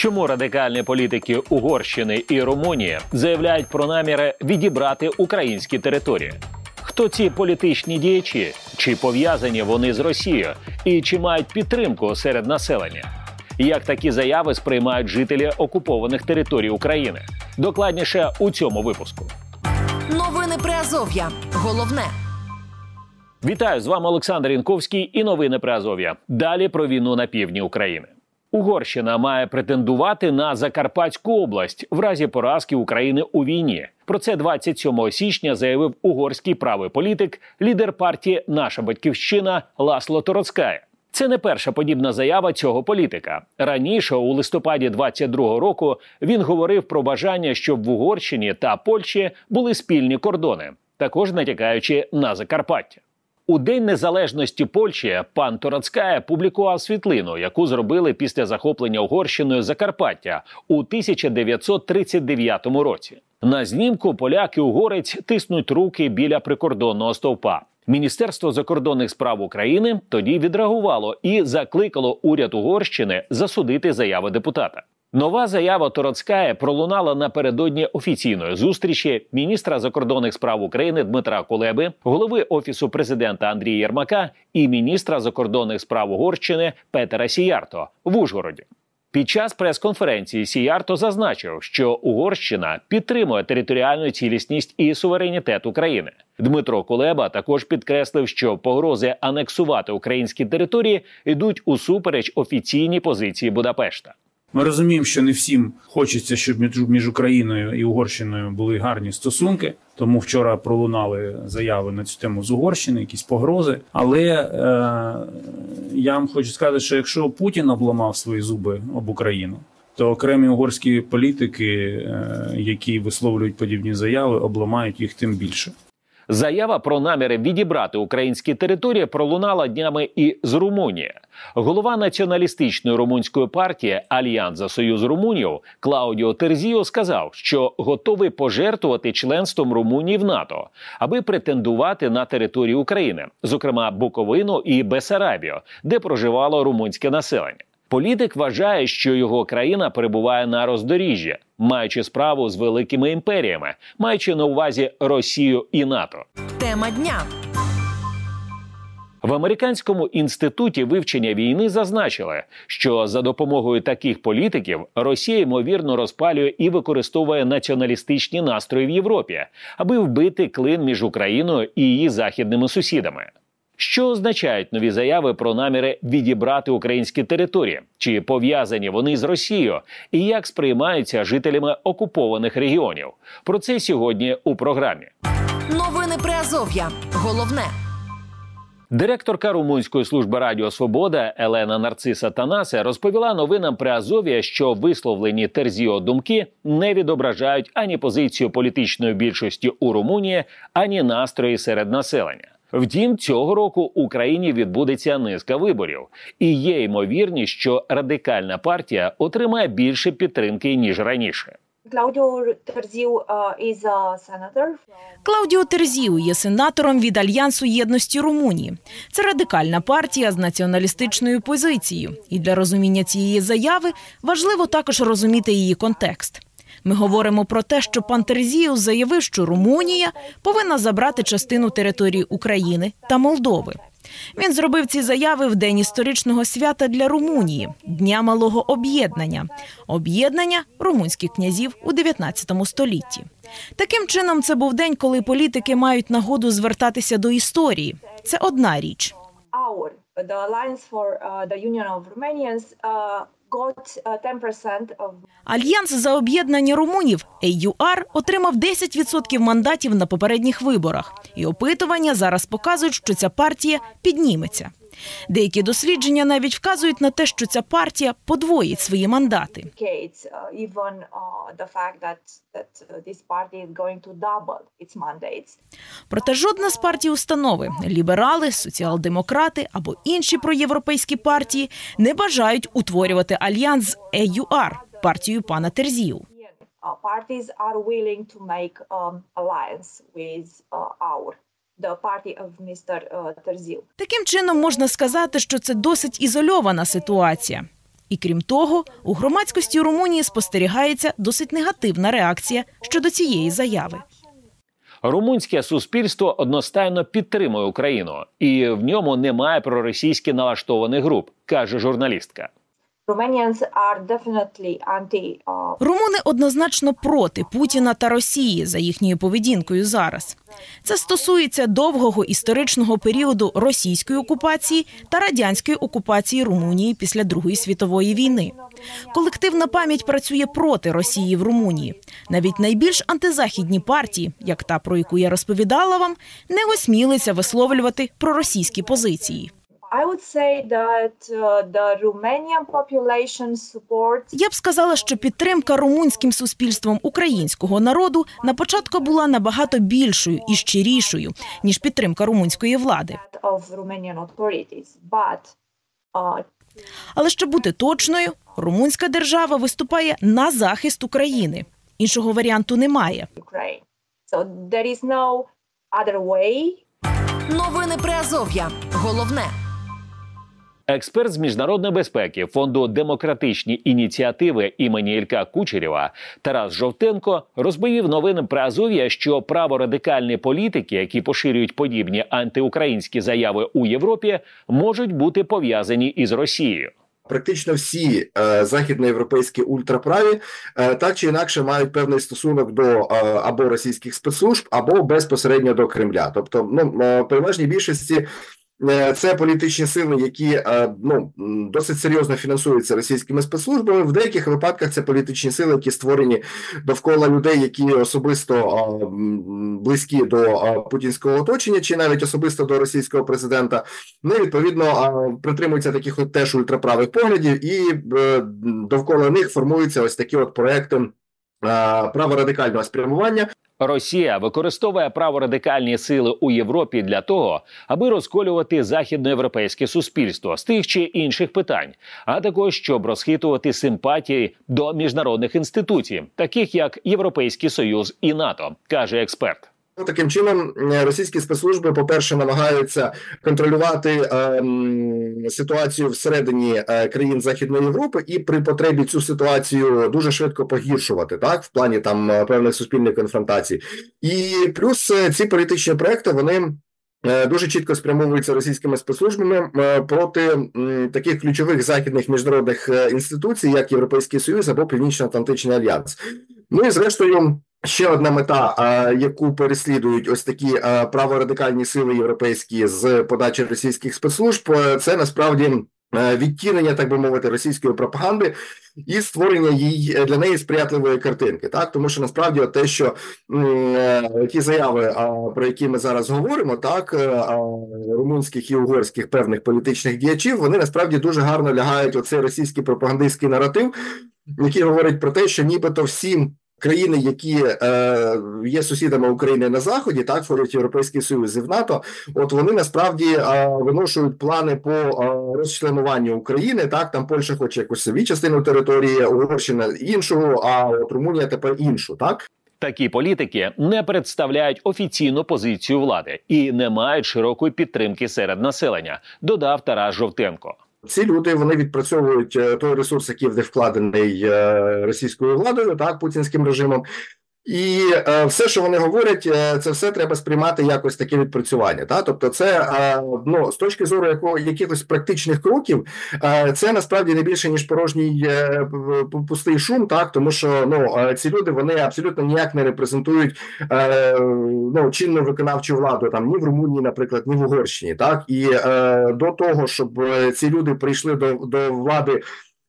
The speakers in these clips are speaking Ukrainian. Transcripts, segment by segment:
Чому радикальні політики Угорщини і Румунії заявляють про наміри відібрати українські території? Хто ці політичні діячі? Чи пов'язані вони з Росією? І чи мають підтримку серед населення? Як такі заяви сприймають жителі окупованих територій України? Докладніше у цьому випуску. Новини Приазов'я. Головне. Вітаю з вами Олександр Інковський і новини про Азов'я. Далі про війну на півдні України. Угорщина має претендувати на Закарпатську область в разі поразки України у війні. Про це 27 січня заявив угорський правий політик, лідер партії Наша батьківщина Ласло Тороцкає. Це не перша подібна заява цього політика. Раніше, у листопаді 22-го року, він говорив про бажання, щоб в Угорщині та Польщі були спільні кордони, також натякаючи на Закарпаття. У День Незалежності Польщі пан Торацкая публікував світлину, яку зробили після захоплення Угорщиною Закарпаття у 1939 році. На знімку поляки угорець тиснуть руки біля прикордонного стовпа. Міністерство закордонних справ України тоді відреагувало і закликало уряд Угорщини засудити заяви депутата. Нова заява Тороцькая пролунала напередодні офіційної зустрічі міністра закордонних справ України Дмитра Кулеби, голови офісу президента Андрія Єрмака і міністра закордонних справ Угорщини Петера Сіярто в Ужгороді. Під час прес-конференції Сіярто зазначив, що Угорщина підтримує територіальну цілісність і суверенітет України. Дмитро Кулеба також підкреслив, що погрози анексувати українські території йдуть усупереч офіційній позиції Будапешта. Ми розуміємо, що не всім хочеться, щоб між Україною і Угорщиною були гарні стосунки. Тому вчора пролунали заяви на цю тему з Угорщини, якісь погрози. Але е, я вам хочу сказати, що якщо Путін обламав свої зуби об Україну, то окремі угорські політики, е, які висловлюють подібні заяви, обламають їх тим більше. Заява про наміри відібрати українські території пролунала днями і з Румунії. Голова націоналістичної румунської партії Альянс за Союз Румунів Клаудіо Терзіо сказав, що готовий пожертвувати членством Румунії в НАТО, аби претендувати на територію України, зокрема Буковину і Бесарабію, де проживало румунське населення. Політик вважає, що його країна перебуває на роздоріжжі, маючи справу з великими імперіями, маючи на увазі Росію і НАТО. Тема дня. В американському інституті вивчення війни зазначили, що за допомогою таких політиків Росія ймовірно розпалює і використовує націоналістичні настрої в Європі, аби вбити клин між Україною і її західними сусідами. Що означають нові заяви про наміри відібрати українські території? Чи пов'язані вони з Росією? І як сприймаються жителями окупованих регіонів? Про це сьогодні у програмі. Новини Приазов'я. Головне. Директорка Румунської служби Радіо Свобода Елена Нарциса Танасе розповіла новинам при Азові, що висловлені Терзіо думки не відображають ані позицію політичної більшості у Румунії, ані настрої серед населення. Втім, цього року в Україні відбудеться низка виборів, і є ймовірність, що радикальна партія отримає більше підтримки ніж раніше. Клаудіо Терзіу сенатор. Клаудіо Терзіу є сенатором від Альянсу єдності Румунії. Це радикальна партія з націоналістичною позицією. І для розуміння цієї заяви важливо також розуміти її контекст. Ми говоримо про те, що пан Терзіу заявив, що Румунія повинна забрати частину території України та Молдови. Він зробив ці заяви в день історичного свята для Румунії Дня малого об'єднання, об'єднання румунських князів у 19 столітті. Таким чином, це був день, коли політики мають нагоду звертатися до історії. Це одна річ. Uh, Альянс за об'єднання румунів AUR отримав 10% мандатів на попередніх виборах, і опитування зараз показують, що ця партія підніметься. Деякі дослідження навіть вказують на те, що ця партія подвоїть свої мандати. Проте жодна з партій установи ліберали, соціал-демократи або інші проєвропейські партії не бажають утворювати альянс з EUR, партією пана Терзію. Parties are willing to make um, alliance with uh, our the party of Mr. Terziu. Таким чином можна сказати, що це досить ізольована ситуація. І крім того, у громадськості Румунії спостерігається досить негативна реакція щодо цієї заяви. Румунське суспільство одностайно підтримує Україну, і в ньому немає проросійськи налаштованих груп, каже журналістка. Румуни однозначно проти Путіна та Росії за їхньою поведінкою зараз. Це стосується довгого історичного періоду російської окупації та радянської окупації Румунії після Другої світової війни. Колективна пам'ять працює проти Росії в Румунії. Навіть найбільш антизахідні партії, як та про яку я розповідала вам, не осмілиться висловлювати проросійські позиції. I would say that uh, the Romanian population supports Я б сказала, що підтримка румунським суспільством українського народу на початку була набагато більшою і щирішою ніж підтримка румунської влади. that of Romanian authorities. But uh, Але щоб бути точною, румунська держава виступає на захист України. Іншого варіанту немає. So there is no other way Новини Приазов'я. Головне. Експерт з міжнародної безпеки фонду демократичні ініціативи імені Ілька Кучерєва Тарас Жовтенко розповів новинам про Азов'я, що праворадикальні політики, які поширюють подібні антиукраїнські заяви у Європі, можуть бути пов'язані із Росією. Практично всі е, західноєвропейські ультраправі е, так чи інакше мають певний стосунок до е, або російських спецслужб, або безпосередньо до Кремля. Тобто, ну е, переважній більшості. Е, Це політичні сили, які е, ну досить серйозно фінансуються російськими спецслужбами. В деяких випадках це політичні сили, які створені довкола людей, які особисто е, близькі до путінського оточення, чи навіть особисто до російського президента. Ну відповідно притримуються таких от теж ультраправих поглядів, і довкола них формуються ось такі от проекти праворадикального спрямування. Росія використовує праворадикальні сили у Європі для того, аби розколювати західноєвропейське суспільство з тих чи інших питань, а також щоб розхитувати симпатії до міжнародних інституцій, таких як Європейський Союз і НАТО, каже експерт. Ну, Таким чином, е, російські спецслужби, по-перше, намагаються контролювати ем, ситуацію всередині е, країн Західної Європи і при потребі цю ситуацію дуже швидко погіршувати, так в плані там е, певних суспільних конфронтацій. І плюс е, ці політичні проекти вони. Е, Дуже чітко спрямовуються російськими спецслужбами е, проти таких ключових західних міжнародних е, інституцій, як Європейський Союз або Північно-Атлантичний альянс. Ну і зрештою, ще одна мета, яку переслідують ось такі праворадикальні сили європейські з подачі російських спецслужб, це насправді. Е, Відтінення, так би мовити, російської пропаганди і створення їй е, для неї сприятливої картинки, так? Тому що насправді те, що е, ті заяви, про які ми зараз говоримо, так румунських і угорських певних політичних діячів, вони насправді дуже гарно лягають оцей російський пропагандистський наратив, який говорить про те, що нібито всі країни, які е, є сусідами України на заході, так входять Європейський Союз і в НАТО. От вони насправді е, виношують плани по е, розчленуванню України. Так там Польща хоче якусь собі частину території, Угорщина іншу, а от Румунія тепер іншу. Так Такі політики не представляють офіційну позицію влади і не мають широкої підтримки серед населення, додав Тарас Жовтенко. Ці люди вони відпрацьовують е, той ресурс, який вкладений е, російською владою, так путінським режимом. І е, все, що вони говорять, е, це все треба сприймати якось таке відпрацювання. Та тобто, це е, ну з точки зору якого якихось практичних кроків, е, це насправді не більше ніж порожній е, пустий шум, так тому що ну е, ці люди вони абсолютно ніяк не репрезентують ну чинну виконавчу владу там ні в Румунії, наприклад, ні в Угорщині. Так і до того, щоб ці люди прийшли до, до влади.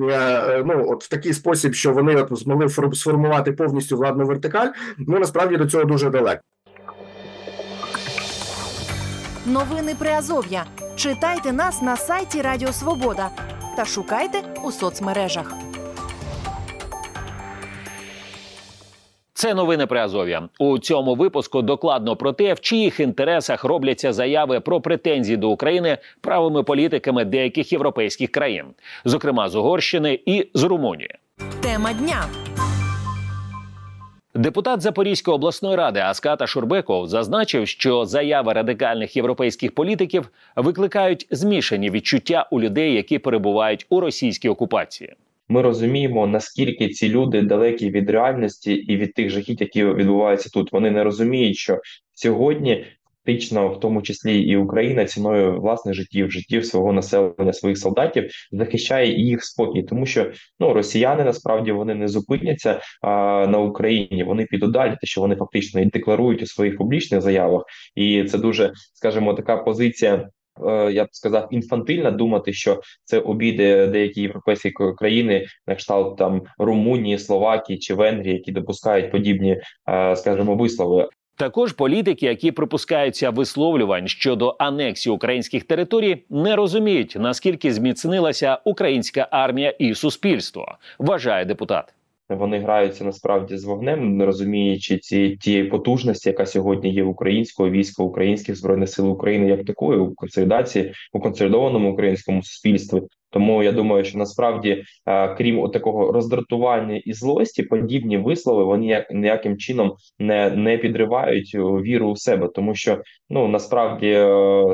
Е, Ну, от в такий спосіб, що вони от змогли фор- сформувати повністю владну вертикаль. Ну насправді до цього дуже далеко. Новини Приазов'я. Читайте нас на сайті Радіо Свобода та шукайте у соцмережах. Це новини при Азов'я. У цьому випуску докладно про те, в чиїх інтересах робляться заяви про претензії до України правими політиками деяких європейських країн, зокрема з Угорщини і з Румунії. Тема дня. Депутат Запорізької обласної ради Аската Шурбеков зазначив, що заяви радикальних європейських політиків викликають змішані відчуття у людей, які перебувають у російській окупації. Ми розуміємо, наскільки ці люди далекі від реальності і від тих жахіть, які відбуваються тут. Вони не розуміють, що сьогодні фактично, в тому числі і Україна, ціною власних життів, життів свого населення, своїх солдатів, захищає їх спокій, тому що ну росіяни насправді вони не зупиняться а, на Україні. Вони підуть далі, те, що вони фактично і декларують у своїх публічних заявах, і це дуже скажімо, така позиція. Е, я б сказав, інфантильна думати, що це обіди деякі європейські країни, на кшталт там Румунії, Словакії чи Венгрії, які допускають подібні, е, скажімо, вислови. Також політики, які припускаються висловлювань щодо анексії українських територій, не розуміють наскільки зміцнилася українська армія і суспільство, вважає депутат. Вони граються насправді з вогнем, не розуміючи ці тієї потужності, яка сьогодні є в українського війська, українських збройних сил України, як такої у консолідації у консолідованому українському суспільстві. Тому я думаю, що насправді, крім такого роздратування і злості, подібні вислови вони ніяким чином не не підривають віру у себе, тому що ну насправді е,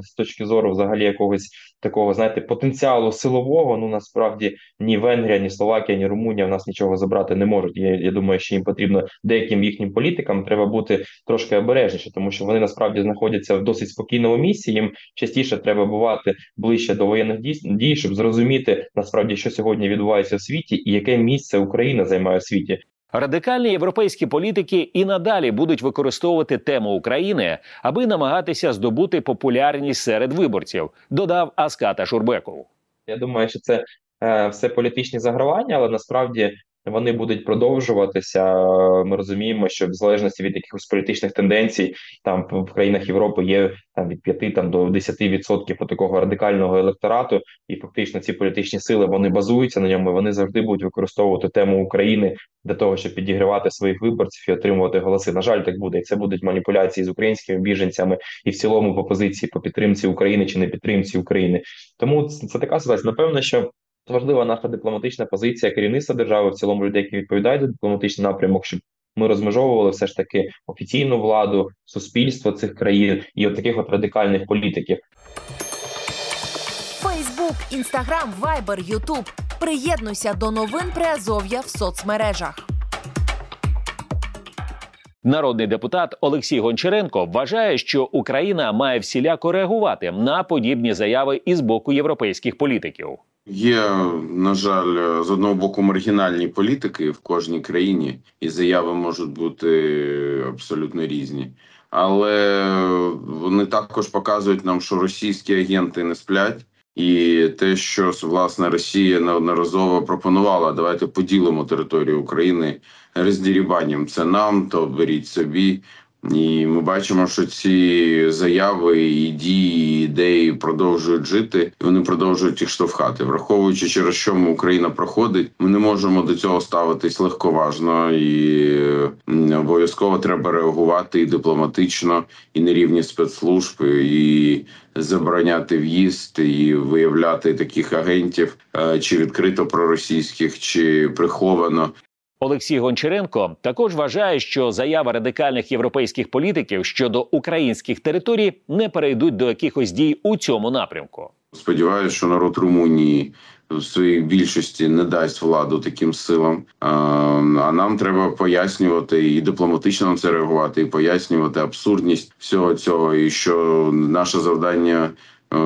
з точки зору взагалі якогось такого, знаєте, потенціалу силового, ну насправді ні Венгрія, ні Словакія, ні Румунія в нас нічого забрати не можуть. Я, я думаю, що їм потрібно деяким їхнім політикам треба бути трошки обережніше, тому що вони насправді знаходяться в досить спокійному місці. Їм частіше треба бувати ближче до воєнних дій, щоб зрозуміти насправді, що сьогодні відбувається в світі, і яке місце Україна займає в світі. Радикальні європейські політики і надалі будуть використовувати тему України, аби намагатися здобути популярність серед виборців. Додав Аската Шурбеков. Я думаю, що це е, все політичні загравання, але насправді вони будуть продовжуватися. Ми розуміємо, що в залежності від якихось політичних тенденцій, там в країнах Європи є там від 5 там до 10% такого радикального електорату, і фактично ці політичні сили вони базуються на ньому. Вони завжди будуть використовувати тему України для того, щоб підігрівати своїх виборців і отримувати голоси. На жаль, так буде. І це будуть маніпуляції з українськими біженцями і в цілому по позиції по підтримці України чи не підтримці України. Тому це, це така ситуація. Напевно, що важлива наша дипломатична позиція керівництва держави в цілому людей, які відповідають за дипломатичний напрямок, щоб ми розмежовували все ж таки офіційну владу, суспільство цих країн і от таких от радикальних політиків. Фейсбук, інстаграм, вайбер, ютуб. Приєднуйся до новин Приазов'я в соцмережах. Народний депутат Олексій Гончаренко вважає, що Україна має всіляко реагувати на подібні заяви із боку європейських політиків. Є на жаль, з одного боку маргінальні політики в кожній країні, і заяви можуть бути абсолютно різні, але вони також показують нам, що російські агенти не сплять, і те, що власне Росія неодноразово пропонувала, давайте поділимо територію України роздірібанням. Це нам, то беріть собі. І ми бачимо, що ці заяви, і дії, ідеї продовжують жити, і вони продовжують їх штовхати, враховуючи через що ми Україна проходить. Ми не можемо до цього ставитись легковажно і обов'язково треба реагувати і дипломатично, і на рівні спецслужб, і забороняти в'їзд, і виявляти таких агентів, е, чи відкрито проросійських, чи приховано. Олексій Гончаренко також вважає, що заяви радикальних європейських політиків щодо українських територій не перейдуть до якихось дій у цьому напрямку. Сподіваюся, що народ Румунії в своїй більшості не дасть владу таким силам. А нам треба пояснювати і дипломатично на це реагувати, і пояснювати абсурдність всього цього, і що наше завдання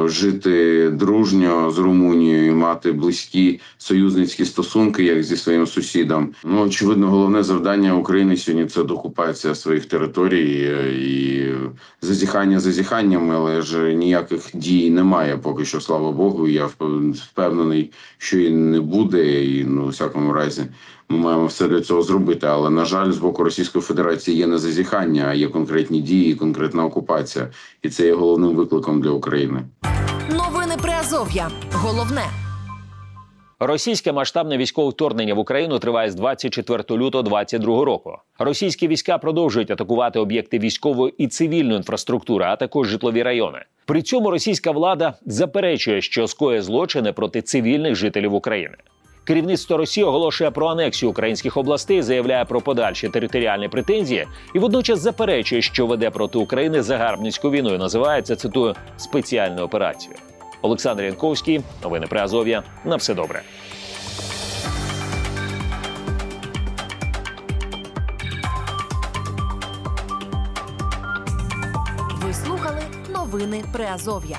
жити дружньо з Румунією, мати близькі союзницькі стосунки, як зі своїм сусідом. Ну очевидно, головне завдання України сьогодні це докупація своїх територій е, і зазіхання зазіханнями, але ж ніяких дій немає. Поки що, слава Богу. Я впевнений, що і не буде, і ну, у всякому разі. Ми маємо все для цього зробити, але на жаль, з боку Російської Федерації є не зазіхання, а є конкретні дії, конкретна окупація, і це є головним викликом для України. Новини Приазов'я. Головне. Російське масштабне військове вторгнення в Україну триває з 24 лютого 2022 року. Російські війська продовжують атакувати об'єкти військової і цивільної інфраструктури, а також житлові райони. При цьому російська влада заперечує, що скоє злочини проти цивільних жителів України. Керівництво Росії оголошує про анексію українських областей, заявляє про подальші територіальні претензії і водночас заперечує, що веде проти України загарбницьку війну і називає це цитую спеціальну операцію. Олександр Янковський, новини при Азов'я. На все добре. Ви слухали новини Приазов'я.